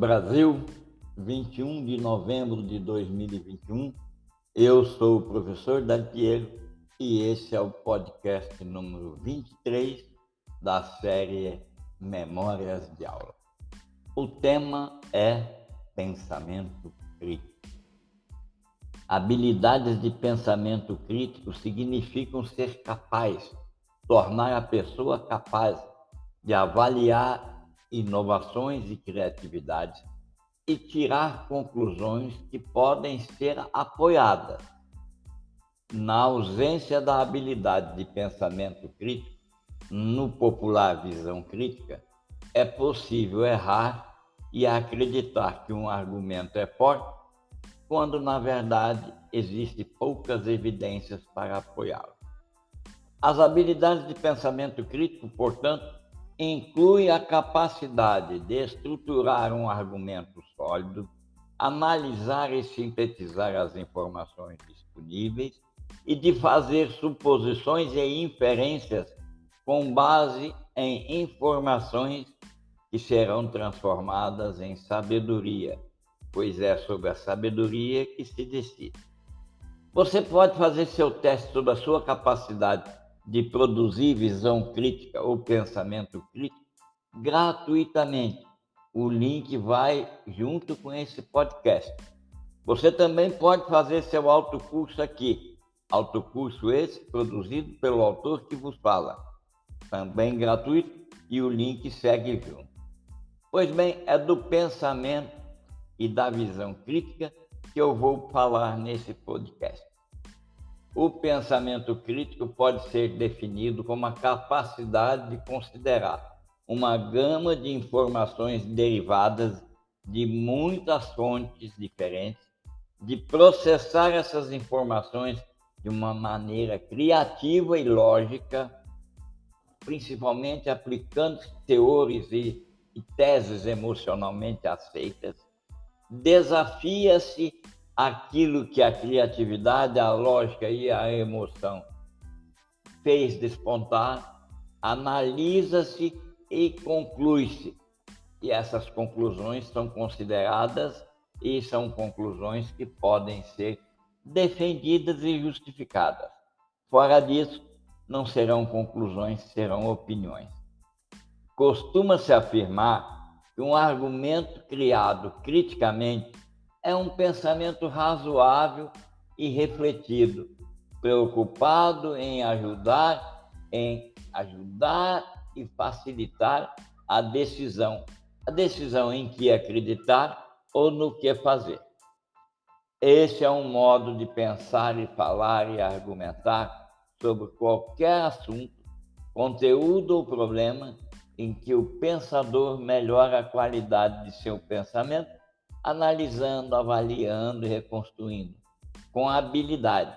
Brasil, 21 de novembro de 2021. Eu sou o professor Dantiero e esse é o podcast número 23 da série Memórias de Aula. O tema é pensamento crítico. Habilidades de pensamento crítico significam ser capaz, tornar a pessoa capaz de avaliar inovações e criatividades e tirar conclusões que podem ser apoiadas. Na ausência da habilidade de pensamento crítico, no popular visão crítica, é possível errar e acreditar que um argumento é forte, quando na verdade existe poucas evidências para apoiá-lo. As habilidades de pensamento crítico, portanto, inclui a capacidade de estruturar um argumento sólido, analisar e sintetizar as informações disponíveis e de fazer suposições e inferências com base em informações que serão transformadas em sabedoria, pois é sobre a sabedoria que se decide. Você pode fazer seu teste sobre a sua capacidade de produzir visão crítica ou pensamento crítico gratuitamente. O link vai junto com esse podcast. Você também pode fazer seu autocurso aqui. Autocurso esse produzido pelo autor que vos fala. Também gratuito e o link segue junto. Pois bem, é do pensamento e da visão crítica que eu vou falar nesse podcast. O pensamento crítico pode ser definido como a capacidade de considerar uma gama de informações derivadas de muitas fontes diferentes, de processar essas informações de uma maneira criativa e lógica, principalmente aplicando teores e, e teses emocionalmente aceitas, desafia-se aquilo que a criatividade, a lógica e a emoção fez despontar, analisa-se e conclui-se. E essas conclusões são consideradas e são conclusões que podem ser defendidas e justificadas. Fora disso, não serão conclusões, serão opiniões. Costuma-se afirmar que um argumento criado criticamente é um pensamento razoável e refletido, preocupado em ajudar, em ajudar e facilitar a decisão, a decisão em que acreditar ou no que fazer. Esse é um modo de pensar e falar e argumentar sobre qualquer assunto, conteúdo ou problema em que o pensador melhora a qualidade de seu pensamento analisando, avaliando e reconstruindo com habilidade.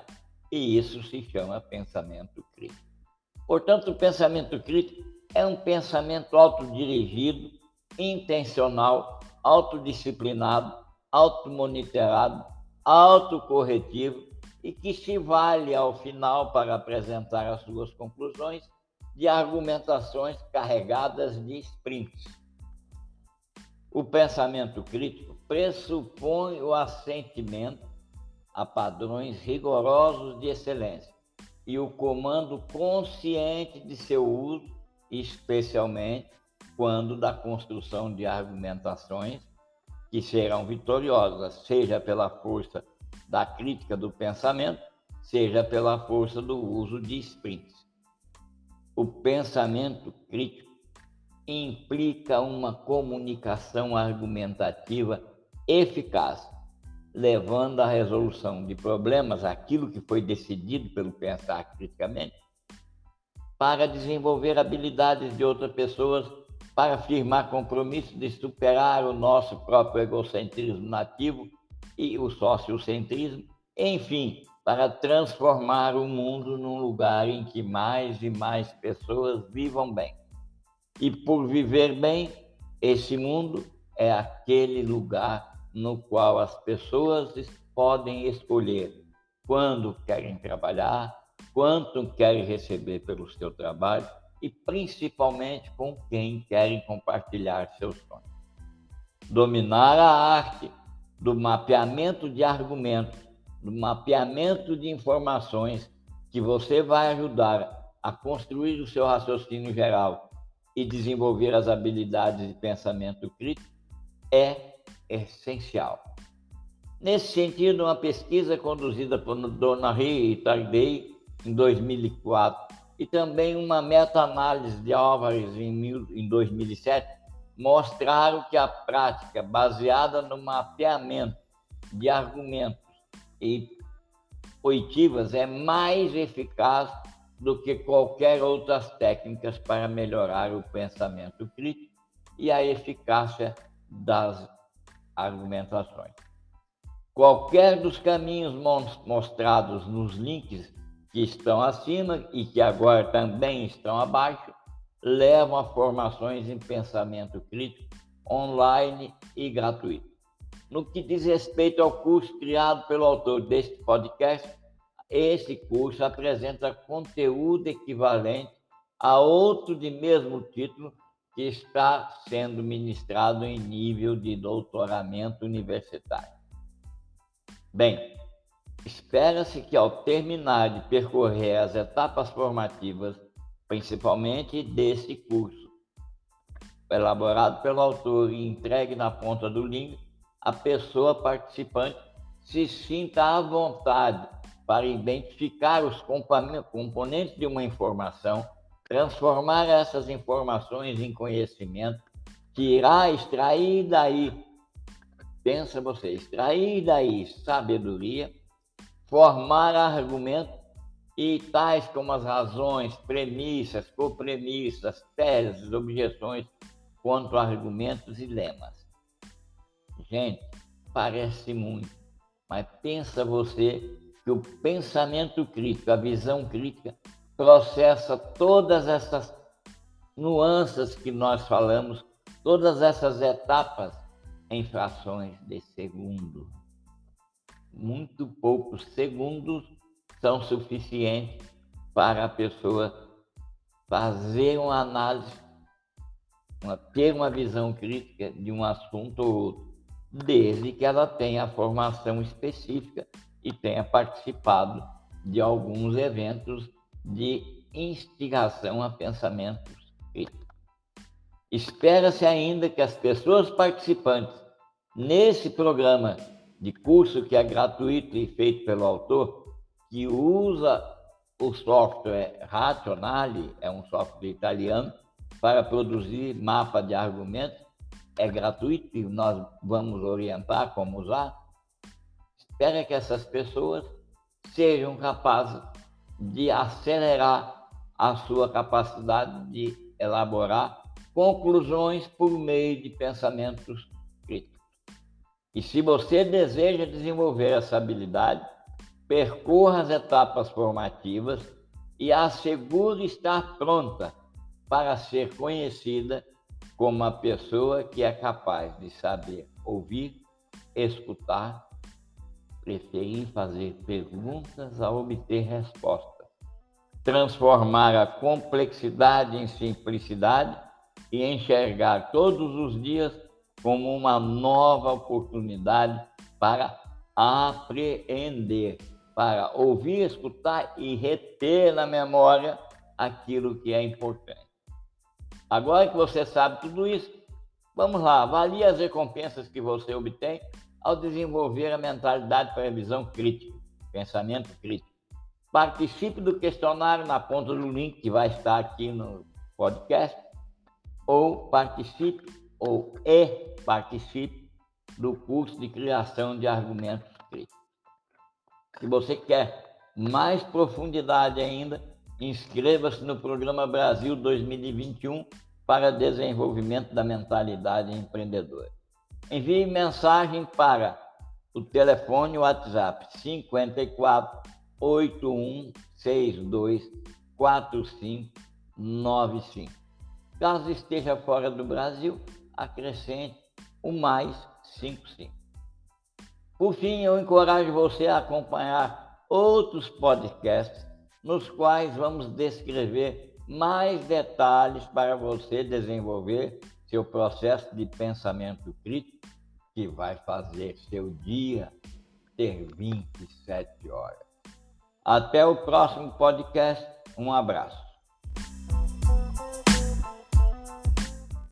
E isso se chama pensamento crítico. Portanto, o pensamento crítico é um pensamento autodirigido, intencional, autodisciplinado, automonitorado, autocorretivo e que se vale ao final para apresentar as suas conclusões de argumentações carregadas de sprints. O pensamento crítico pressupõe o assentimento a padrões rigorosos de excelência e o comando consciente de seu uso, especialmente quando da construção de argumentações que serão vitoriosas, seja pela força da crítica do pensamento, seja pela força do uso de sprints. O pensamento crítico implica uma comunicação argumentativa eficaz, levando à resolução de problemas, aquilo que foi decidido pelo pensar criticamente, para desenvolver habilidades de outras pessoas, para firmar compromisso de superar o nosso próprio egocentrismo nativo e o sociocentrismo, enfim, para transformar o mundo num lugar em que mais e mais pessoas vivam bem. E por viver bem, esse mundo é aquele lugar no qual as pessoas podem escolher quando querem trabalhar, quanto querem receber pelo seu trabalho e principalmente com quem querem compartilhar seus sonhos. dominar a arte do mapeamento de argumentos, do mapeamento de informações que você vai ajudar a construir o seu raciocínio geral e desenvolver as habilidades de pensamento crítico é essencial. Nesse sentido, uma pesquisa conduzida por Donahue e Tarday em 2004 e também uma meta-análise de Álvares em 2007 mostraram que a prática baseada no mapeamento de argumentos e oitivas é mais eficaz do que qualquer outras técnicas para melhorar o pensamento crítico e a eficácia das argumentações. Qualquer dos caminhos mostrados nos links que estão acima e que agora também estão abaixo levam a formações em pensamento crítico online e gratuito. No que diz respeito ao curso criado pelo autor deste podcast, esse curso apresenta conteúdo equivalente a outro de mesmo título que está sendo ministrado em nível de doutoramento universitário. Bem, espera-se que ao terminar de percorrer as etapas formativas, principalmente desse curso, elaborado pelo autor e entregue na ponta do link, a pessoa participante se sinta à vontade para identificar os componentes de uma informação, transformar essas informações em conhecimento, que irá extrair daí, pensa você, extrair daí sabedoria, formar argumentos e tais como as razões, premissas, copremissas, teses, objeções quanto argumentos e lemas. Gente, parece muito, mas pensa você que o pensamento crítico, a visão crítica, processa todas essas nuances que nós falamos, todas essas etapas em frações de segundo. Muito poucos segundos são suficientes para a pessoa fazer uma análise, uma, ter uma visão crítica de um assunto ou outro, desde que ela tenha formação específica e tenha participado de alguns eventos de instigação a pensamentos críticos. Espera-se ainda que as pessoas participantes nesse programa de curso que é gratuito e feito pelo autor, que usa o software Rationale, é um software italiano, para produzir mapa de argumentos, é gratuito e nós vamos orientar como usar espera que essas pessoas sejam capazes de acelerar a sua capacidade de elaborar conclusões por meio de pensamentos críticos. E se você deseja desenvolver essa habilidade, percorra as etapas formativas e assegure estar pronta para ser conhecida como a pessoa que é capaz de saber ouvir, escutar preferir fazer perguntas a obter respostas, transformar a complexidade em simplicidade e enxergar todos os dias como uma nova oportunidade para apreender, para ouvir, escutar e reter na memória aquilo que é importante. Agora que você sabe tudo isso, vamos lá, avalie as recompensas que você obtém ao desenvolver a mentalidade para a visão crítica, pensamento crítico. Participe do questionário na ponta do link que vai estar aqui no podcast, ou participe ou e participe do curso de criação de argumentos críticos. Se você quer mais profundidade ainda, inscreva-se no programa Brasil 2021 para desenvolvimento da mentalidade empreendedora. Envie mensagem para o telefone WhatsApp 54 8162 4595. Caso esteja fora do Brasil, acrescente o mais 55. Por fim, eu encorajo você a acompanhar outros podcasts nos quais vamos descrever mais detalhes para você desenvolver seu processo de pensamento crítico que vai fazer seu dia ter 27 horas. Até o próximo podcast. Um abraço.